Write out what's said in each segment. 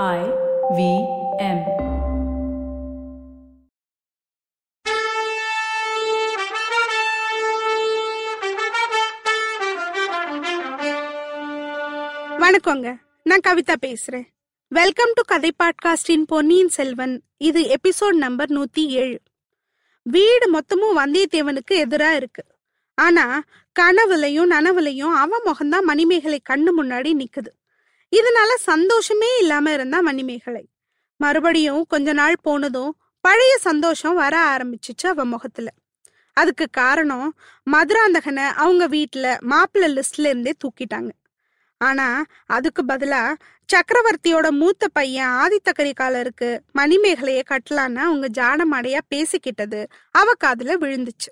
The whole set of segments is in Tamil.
I V M. வணக்கங்க. நான் கவிதா பேசுறேன். வெல்கம் டு கதை பாட்காஸ்டின் பொன்னியின் செல்வன். இது எபிசோட் நம்பர் நூத்தி ஏழு. வீடு மொத்தமும் வந்தியத்தேவனுக்கு எதிரா இருக்கு. ஆனா கனவுலையும் நனவுலையும் அவன் முகம்தான் மணிமேகலை கண்ணு முன்னாடி நிக்குது. இதனால சந்தோஷமே இல்லாம இருந்தா மணிமேகலை. மறுபடியும் கொஞ்ச நாள் போனதும் பழைய சந்தோஷம் வர ஆரம்பிச்சிச்சு அவ முகத்துல. அதுக்கு காரணம் மதுராந்தகனை அவங்க வீட்டுல மாப்பிள்ளை லிஸ்ட்ல இருந்தே தூக்கிட்டாங்க. ஆனா அதுக்கு பதிலா சக்கரவர்த்தியோட மூத்த பையன் ஆதித்த கரிகாலருக்கு மணிமேகலைய கட்டலான்னு அவங்க ஜாடமாடையா பேசிக்கிட்டது அவ காதுல விழுந்துச்சு.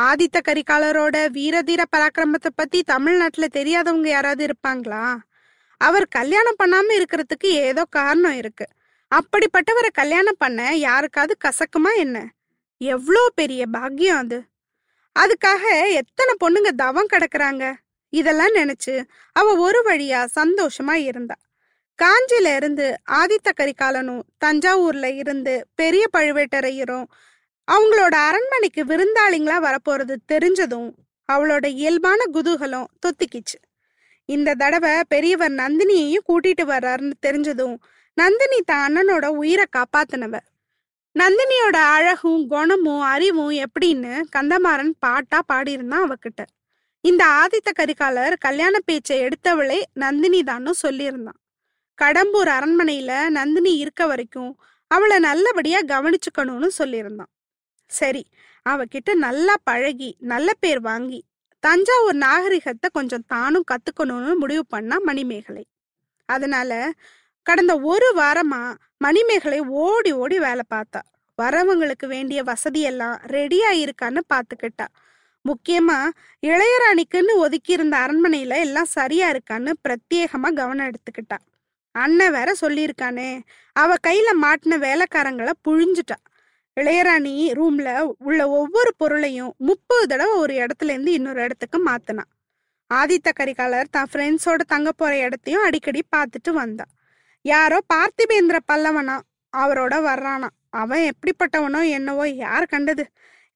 ஆதித்த கரிகாலரோட வீரதீர பராக்கிரமத்தை பத்தி தமிழ்நாட்டுல தெரியாதவங்க யாராவது இருப்பாங்களா? அவர் கல்யாணம் பண்ணாம இருக்கிறதுக்கு ஏதோ காரணம் இருக்கு. அப்படிப்பட்டவரை கல்யாணம் பண்ண யாருக்காவது கசக்குமா என்ன? எவ்வளோ பெரிய பாக்கியம் அது. அதுக்காக எத்தனை பொண்ணுங்க தவம் கிடக்குறாங்க? இதெல்லாம் நினைச்சு அவ ஒரு வழியா சந்தோஷமா இருந்தா. காஞ்சில இருந்து ஆதித்த கரிகாலனும் தஞ்சாவூர்ல இருந்து பெரிய பழுவேட்டரையரும் அவங்களோட அரண்மனைக்கு விருந்தாளிங்களா வரப்போறது தெரிஞ்சதும் அவளோட இயல்பான குதூகலம் தொத்திக்கிச்சு. இந்த தடவை பெரியவர் நந்தினியையும் கூட்டிட்டு வர்றாருன்னு தெரிஞ்சதும் நந்தினி தான் அண்ணனோட உயிரை காப்பாத்தினவ. நந்தினியோட அழகும் குணமும் அறிவும் எப்படின்னு கந்தமாறன் பாட்டா பாடியிருந்தான் அவகிட்ட. இந்த ஆதித்த கரிகாலர் கல்யாண பேச்சை எடுத்தவளே நந்தினி தான்னு சொல்லியிருந்தான். கடம்பூர் அரண்மனையில நந்தினி இருக்க வரைக்கும் அவளை நல்லபடியா கவனிச்சுக்கணும்னு சொல்லியிருந்தான். சரி அவகிட்ட நல்லா பழகி நல்ல பேர் வாங்கி தஞ்சாவூர் நாகரிகத்தை கொஞ்சம் தானும் கத்துக்கணும்னு முடிவு பண்ணா மணிமேகலை. அதனால கடந்த ஒரு வாரமா மணிமேகலை ஓடி ஓடி வேலை பார்த்தா. வரவங்களுக்கு வேண்டிய வசதியெல்லாம் ரெடியா இருக்கான்னு பாத்துக்கிட்டா. முக்கியமா இளையராணிக்குன்னு ஒதுக்கி இருந்த அரண்மனையில எல்லாம் சரியா இருக்கான்னு பிரத்யேகமா கவனம் எடுத்துக்கிட்டா. அண்ணன் வேற சொல்லியிருக்கானே அவ கையில மாட்டின வேலைக்காரங்களை புழிஞ்சிட்டா. இளையராணி ரூம்ல உள்ள ஒவ்வொரு பொருளையும் முப்பது தடவை ஒரு இடத்துல இருந்து இன்னொரு இடத்துக்கு மாத்தினான் ஆதித்த கரிகாலர் தான் ஃப்ரெண்ட்ஸோட தங்க போற இடத்தையும் அடிக்கடி பார்த்துட்டு வந்தான் யாரோ பார்த்திபேந்திர பல்லவனா அவரோட வர்றானா. அவன் எப்படிப்பட்டவனோ என்னவோ யார் கண்டது?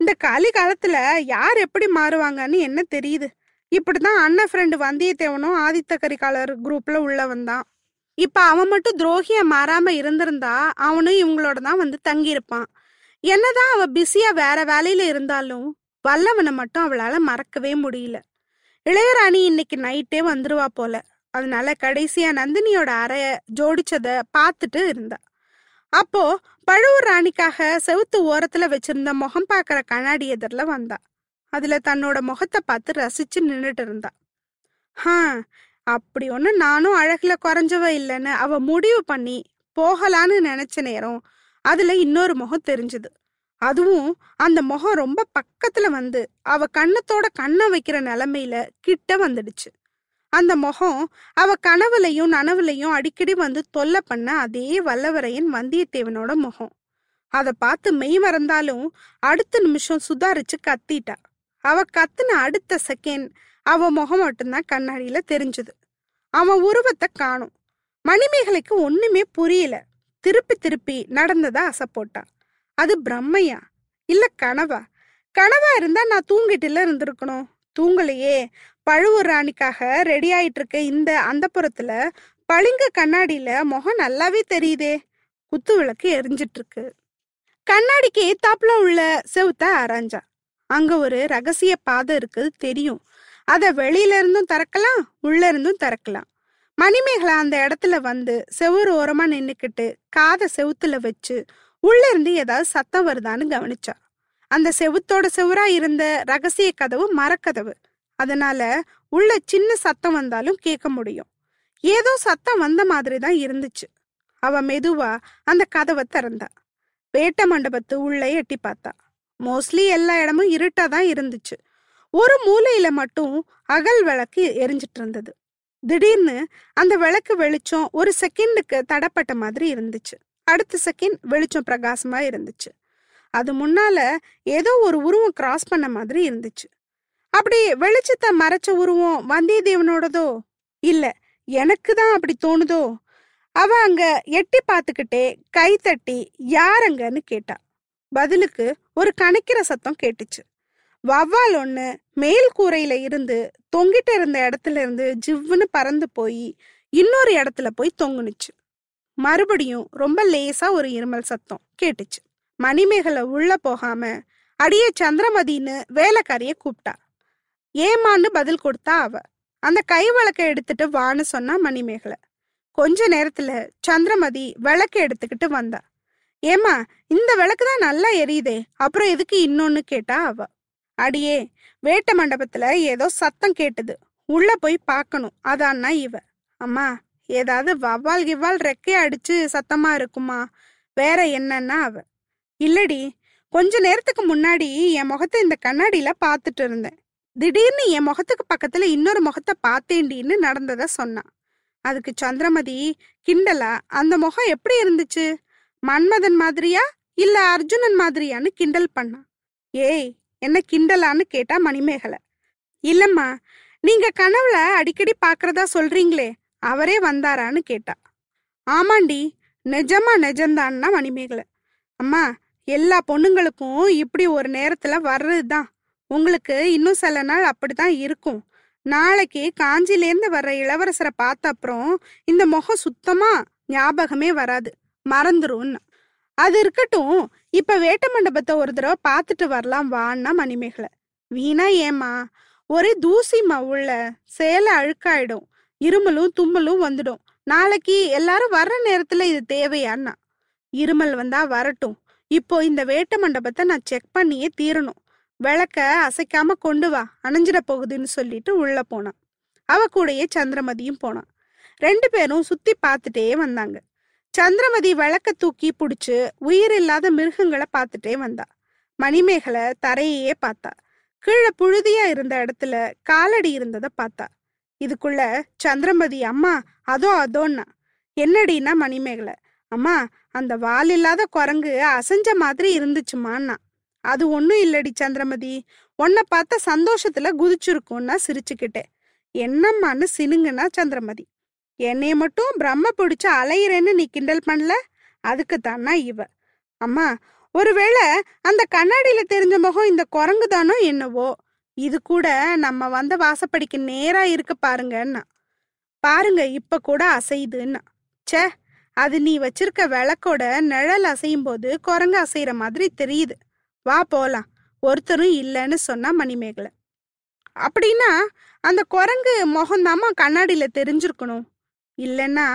இந்த காலி காலத்துல யார் எப்படி மாறுவாங்கன்னு என்ன தெரியுது? இப்படிதான் அண்ணன் ஃப்ரெண்டு வந்தியத்தேவனும் ஆதித்த கரிகாலர் குரூப்ல உள்ளவன் தான் இப்ப அவன் மட்டும் துரோகிய மாறாம இருந்திருந்தா அவனும் இவங்களோட தான் வந்து தங்கியிருப்பான். என்னதான் அவ பிஸியா வேற வேலையில இருந்தாலும் வல்லவனை மட்டும் அவளால மறக்கவே முடியல. இளையராணி இன்னைக்கு நைட்டே வந்துருவா போல. அதனால கடைசியா நந்தினியோட அறைய ஜோடிச்சத பார்த்துட்டு இருந்தா. அப்போ பழுவூர் ராணிக்காக செவுத்து ஓரத்துல வச்சிருந்த முகம் பார்க்கற கண்ணாடி எதிரில் வந்தா. அதுல தன்னோட முகத்தை பார்த்து ரசிச்சு நின்றுட்டு இருந்தா. ஹா அப்படி ஒன்று நானும் அழகுல குறைஞ்சவ இல்லைன்னு அவ முடிவு பண்ணி போகலான்னு நினைச்ச நேரம் அதுல இன்னொரு முகம் தெரிஞ்சது. அதுவும் அந்த முகம் ரொம்ப பக்கத்துல வந்து அவ கண்ணத்தோட கண்ணை வைக்கிற நிலைமையில கிட்ட வந்துடுச்சு. அந்த முகம் அவ கனவுலையும் நனவுலையும் அடிக்கடி வந்து தொல்லை பண்ண அதே வல்லவரையன் வந்தியத்தேவனோட முகம். அதை பார்த்து மெய் மறந்தாலும் அடுத்த நிமிஷம் சுதாரிச்சு கத்திட்டா. அவ கத்துன அடுத்த செகண்ட் அவ முகம் மட்டும்தான் கண்ணாடியில தெரிஞ்சது. அவன் உருவத்தை காணும். மணிமேகலைக்கு ஒண்ணுமே புரியல. திருப்பி திருப்பி நடந்ததா அசப்போட்டா அது பிரம்மையா? இல்ல கனவா? கனவா இருந்தா நான் தூங்கிட்டுல இருந்திருக்கணும். தூங்கலையே. பழுவூர் ராணிக்காக ரெடி ஆயிட்டு இருக்க இந்த அந்த புறத்துல பளிங்க கண்ணாடியில முகம் நல்லாவே தெரியுதே. குத்து விளக்கு எரிஞ்சிட்டு இருக்கு கண்ணாடிக்கு ஏத்தாப்புல உள்ள செவுத்த ஆராய்ஞ்சா. அங்க ஒரு ரகசிய பாதை இருக்குது தெரியும். அதை வெளியில இருந்தும் திறக்கலாம் உள்ள இருந்தும் திறக்கலாம். மணிமேகலா அந்த இடத்துல வந்து செவுறு ஓரமா நின்னுக்கிட்டு காதை செவுத்துல வச்சு உள்ள இருந்து ஏதாவது சத்தம் வருதான்னு கவனிச்சா. அந்த செவுத்தோட செவுரா இருந்த ரகசிய கதவு மரக்கதவு. அதனால உள்ள சின்ன சத்தம் வந்தாலும் கேட்க முடியும். ஏதோ சத்தம் வந்த மாதிரி தான் இருந்துச்சு. அவ மெதுவா அந்த கதவை திறந்தா. வேட்ட மண்டபத்து உள்ளே எட்டி பார்த்தா. மோஸ்ட்லி எல்லா இடமும் இருட்டா தான் இருந்துச்சு. ஒரு மூலையில மட்டும் அகல் விளக்கு எரிஞ்சிட்டு இருந்தது. திடீர்னு அந்த விளக்கு வெளிச்சம் ஒரு செகண்டுக்கு தடப்பட்ட மாதிரி இருந்துச்சு. அடுத்த செகண்ட் வெளிச்சம் பிரகாசமா இருந்துச்சு. அது முன்னால ஏதோ ஒரு உருவம் கிராஸ் பண்ண மாதிரி இருந்துச்சு. அப்படி வெளிச்சத்தை மறைச்ச உருவம் வந்தியத்தேவனோடதோ? இல்ல எனக்கு தான் அப்படி தோணுதோ? அவ அங்க எட்டி பார்த்துக்கிட்டே கை தட்டி யாரங்கன்னு கேட்டா. பதிலுக்கு ஒரு கணக்கிற சத்தம் கேட்டுச்சு. வவ்வால் ஒன்று மேல் கூரையில இருந்து தொங்கிட்டு இருந்த இடத்துல இருந்து ஜிவ்வுன்னு பறந்து போய் இன்னொரு இடத்துல போய் தொங்குனுச்சு. மறுபடியும் ரொம்ப லேசா ஒரு இருமல் சத்தம் கேட்டுச்சு. மணிமேகலை உள்ள போகாம அடியே சந்திரமதின்னு வேலைக்காரிய கூப்பிட்டா ஏமான்னு பதில் கொடுத்தா அவ. அந்த கை விளக்க எடுத்துட்டு வான்னு சொன்னா மணிமேகலை. கொஞ்ச நேரத்துல சந்திரமதி விளக்கு எடுத்துக்கிட்டு வந்தா. ஏமா இந்த விளக்கு தான் நல்லா எரியுதே அப்புறம் எதுக்கு இன்னொன்னு கேட்டா அவ. அடியே வேட்ட மண்டபத்துல ஏதோ சத்தம் கேட்டது. உள்ள போய் பார்க்கணும் அதான்னா இவ. அம்மா ஏதாவது வவ்வால் கிவ்வால் ரெக்கைய அடிச்சு சத்தமா இருக்குமா? வேற என்னன்னா அவ. இல்லடி கொஞ்ச நேரத்துக்கு முன்னாடி என் முகத்தை இந்த கண்ணாடியில பார்த்துட்டு இருந்தேன். திடீர்னு என் முகத்துக்கு பக்கத்துல இன்னொரு முகத்தை பார்த்தேண்டின்னு நடந்தத சொன்னான். அதுக்கு சந்திரமதி கிண்டலா அந்த முகம் எப்படி இருந்துச்சு? மன்மதன் மாதிரியா? இல்ல அர்ஜுனன் மாதிரியான்னு கிண்டல் பண்ணான். ஏய் என்ன கிண்டலான்னு கேட்டா மணிமேகலை. இல்லம்மா நீங்க கனவுல அடிக்கடி பாக்குறதா சொல்றீங்களே அவரே வந்தாரான்னு கேட்டா. ஆமாண்டி நிஜமா நிஜம்தான்னா மணிமேகலை. அம்மா எல்லா பொண்ணுங்களுக்கும் இப்படி ஒரு நேரத்துல வர்றதுதான். உங்களுக்கு இன்னும் சில நாள் அப்படிதான் இருக்கும். நாளைக்கு காஞ்சிலேருந்து வர்ற இளவரசரை பார்த்த அப்புறம் இந்த முகம் சுத்தமா ஞாபகமே வராது. மறந்துரும்னு. அது இருக்கட்டும். இப்ப வேட்ட மண்டபத்தை ஒரு தடவை பார்த்துட்டு வரலாம் வான்னா மணிமேகலை. வீணா ஏமா ஒரே தூசிமா உள்ள சேலை அழுக்காயிடும். இருமலும் தும்மலும் வந்துடும். நாளைக்கு எல்லாரும் வர்ற நேரத்துல இது தேவையான்னா? இருமல் வந்தா வரட்டும். இப்போ இந்த வேட்ட மண்டபத்தை நான் செக் பண்ணியே தீரணும். விளக்க அசைக்காம கொண்டு வா. அணைஞ்சிட போகுதுன்னு சொல்லிட்டு உள்ள போனான். அவ கூடயே சந்திரமதியும் போனான். ரெண்டு பேரும் சுத்தி பார்த்துட்டே வந்தாங்க. சந்திரமதி விளக்க தூக்கி பிடிச்சு உயிர் இல்லாத மிருகங்களை பார்த்துட்டே வந்தா. மணிமேகலை தரையே பார்த்தா. கீழே புழுதியா இருந்த இடத்துல காலடி இருந்ததை பார்த்தா. இதுக்குள்ள சந்திரமதி அம்மா அதோ அதோன்னா. என்னடின்னா மணிமேகலை? அம்மா அந்த வால் இல்லாத குரங்கு அசைஞ்ச மாதிரி இருந்துச்சுமான்னா. அது ஒன்றும் இல்லடி சந்திரமதி. உன்னை பார்த்த சந்தோஷத்துல குதிச்சிருக்கும்னா சிரிச்சுக்கிட்டேன். என்னம்மான்னு சினுங்கன்னா சந்திரமதி. என்னைய மட்டும் பிரம்ம பிடிச்சு அலையிறேன்னு நீ கிண்டல் பண்ணல? அதுக்கு தானா இவ. அம்மா ஒருவேளை அந்த கண்ணாடியில தெரிஞ்ச முகம் இந்த குரங்கு தானோ என்னவோ? இது கூட நம்ம வந்த வாசப்படிக்கு நேரா இருக்கு பாருங்கன்னா பாருங்க இப்ப கூட அசையுதுன்னா. ச்சே அது நீ வச்சிருக்க விளக்கோட நிழல் அசையும் போது குரங்கு அசைகிற மாதிரி தெரியுது. வா போலாம். ஒருத்தரும் இல்லைன்னு சொன்னா மணிமேகலை. அப்படின்னா அந்த குரங்கு முகம்தாம்மா கண்ணாடியில தெரிஞ்சிருக்கணும். இல்லைன்னா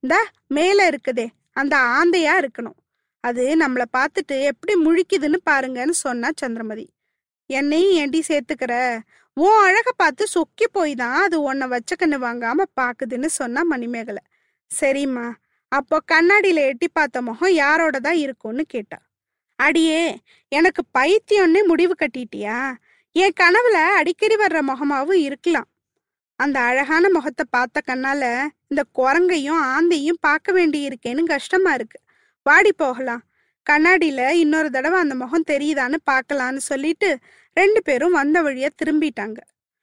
இந்த மேலே இருக்குதே அந்த ஆந்தையா இருக்கணும். அது நம்மளை பார்த்துட்டு எப்படி முழிக்குதுன்னு பாருங்கன்னு சொன்னா சந்திரமதி. என்னையும் ஏண்டி சேர்த்துக்கிற? ஓ அழக பார்த்து சொக்கி போய் தான் அது உன்னை வச்ச கண்ணு வாங்காம பாக்குதுன்னு சொன்னா மணிமேகலை. சரிம்மா அப்போ கண்ணாடியில எட்டி பார்த்த முகம் யாரோட தான் இருக்கும்னு கேட்டா. அடியே எனக்கு பைத்தியம்னே முடிவு கட்டிட்டியா? என் கனவுல அடிக்கடி வர்ற முகமாவும் இருக்கலாம். அந்த அழகான முகத்தை பார்த்த கண்ணால இந்த குரங்கையும் ஆந்தையும் பார்க்க வேண்டி இருக்கேன்னு கஷ்டமா இருக்கு. வாடி போகலாம். கண்ணாடியில இன்னொரு தடவை அந்த முகம் தெரியுதான்னு பார்க்கலான்னு சொல்லிட்டு ரெண்டு பேரும் வந்த வழியா திரும்பிட்டாங்க.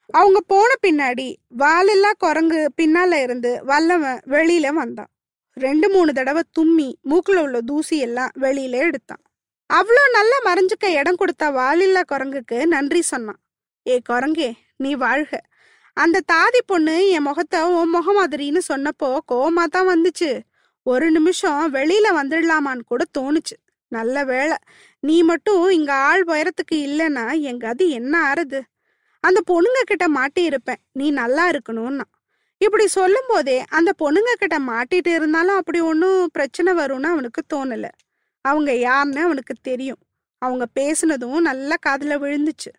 அவங்க போன பின்னாடி வாலெல்லா குரங்கு பின்னால இருந்து வல்லவன் வெளியில வந்தான். ரெண்டு மூணு தடவை தும்மி மூக்குல உள்ள தூசி எல்லாம் வெளியில எடுத்தான். அவ்வளோ நல்லா மறைஞ்சுக்க இடம் கொடுத்த வாலில்லா குரங்குக்கு நன்றி சொன்னான். ஏ குரங்கே நீ வாழ்க. அந்த தாதி பொண்ணு என் முகத்தை உன் முகம் மாதிரின்னு சொன்னப்போ கோமா தான் வந்துச்சு. ஒரு நிமிஷம் வெளியில வந்துடலாமான்னு கூட தோணுச்சு. நல்ல வேளை நீ மட்டும் இங்க ஆள் உயரத்துக்கு இல்லைன்னா என் கதி என்ன ஆறுது? அந்த பொண்ணுங்க கிட்ட மாட்டியிருப்பேன். நீ நல்லா இருக்கணும்னா. இப்படி சொல்லும் போதே அந்த பொண்ணுங்க கிட்ட மாட்டிட்டு இருந்தாலும் அப்படி ஒன்றும் பிரச்சனை வரும்னு அவனுக்கு தோணல. அவங்க யாருன்னு அவனுக்கு தெரியும். அவங்க பேசுனதும் நல்லா காதில் விழுந்துச்சு.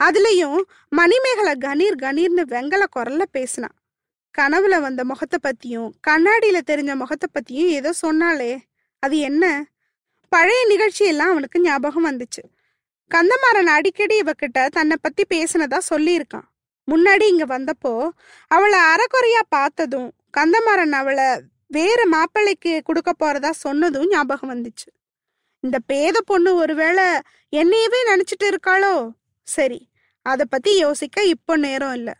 அதுலயும் மணிமேகலை கணீர் கணீர்னு வெங்கல குரல்ல பேசினான் கனவுல வந்த முகத்தை பத்தியும் கண்ணாடியில தெரிஞ்ச முகத்தை பத்தியும் ஏதோ சொன்னாலே அது என்ன? பழைய நிகழ்ச்சியெல்லாம் அவனுக்கு ஞாபகம் வந்துச்சு. கந்தமாறன் அடிக்கடி இவகிட்ட தன்னை பத்தி பேசினதா சொல்லியிருக்கான். முன்னாடி இங்க வந்தப்போ அவளை அறக்குறையா பார்த்ததும் கந்தமாறன் அவளை வேற மாப்பிள்ளைக்கு கொடுக்க போறதா சொன்னதும் ஞாபகம் வந்துச்சு. இந்த பேத பொண்ணு ஒருவேளை என்னையவே நினைச்சிட்டு இருக்காளோ? சரி அத பத்தி யோசிக்க இப்போ நேரம் இல்ல.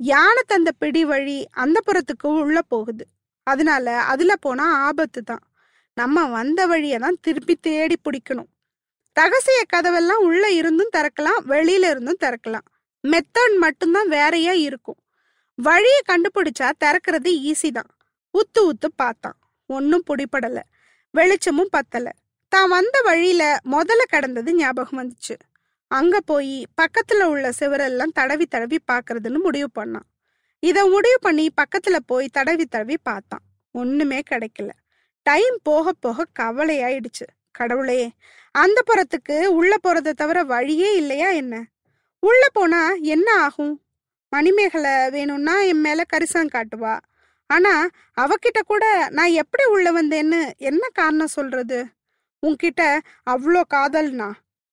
யானை தந்த பிடி வழி அந்த புறத்துக்கு உள்ள போகுது. அதனால அதுல போனா ஆபத்து தான். நம்ம வந்த வழியை தான் திருப்பி தேடி பிடிக்கணும். ரகசிய கதவெல்லாம் உள்ள இருந்தும் திறக்கலாம் வெளியில இருந்தும் திறக்கலாம். மெத்தட் மட்டும்தான் வேறையா இருக்கும். வழியை கண்டுபிடிச்சா திறக்கிறது ஈஸி தான். உத்து உத்து பார்த்தான். ஒன்றும் பிடிப்படலை வெளிச்சமும் பத்தலை. தான் வந்த வழியில முதல்ல கடந்தது ஞாபகம் வந்துச்சு. அங்க போய் பக்கத்துல உள்ள சிவரெல்லாம் தடவி தடவி பார்க்கறதுன்னு முடிவு பண்ணான். இதை முடிவு பண்ணி பக்கத்துல போய் தடவி தடவி பார்த்தான். ஒண்ணுமே கிடைக்கல. டைம் போக போக கவலையாயிடுச்சு. கடவுளே அந்த புறத்துக்கு உள்ள போறதை தவிர வழியே இல்லையா என்ன? உள்ள போனா என்ன ஆகும்? மணிமேகலை வேணும்னா என் மேல கரிசனம் காட்டுவா. ஆனா அவகிட்ட கூட நான் எப்படி உள்ள வந்தேன்னு என்ன காரணம் சொல்றது? உன்கிட்ட அவ்வளோ காதல்னா?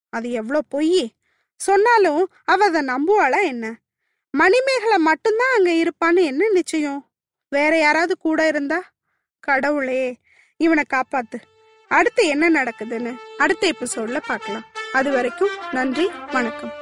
அது எவ்வளோ பொய்? சொன்னாலும் அவ அதை நம்புவாளா என்ன? மணிமேகலை மட்டும்தான் அங்க இருப்பான்னு என்ன நிச்சயம்? வேற யாராவது கூட இருந்தா? கடவுளே இவனை காப்பாத்து. அடுத்து என்ன நடக்குதுன்னு அடுத்த எபிசோட்ல பார்க்கலாம். அது வரைக்கும் நன்றி வணக்கம்.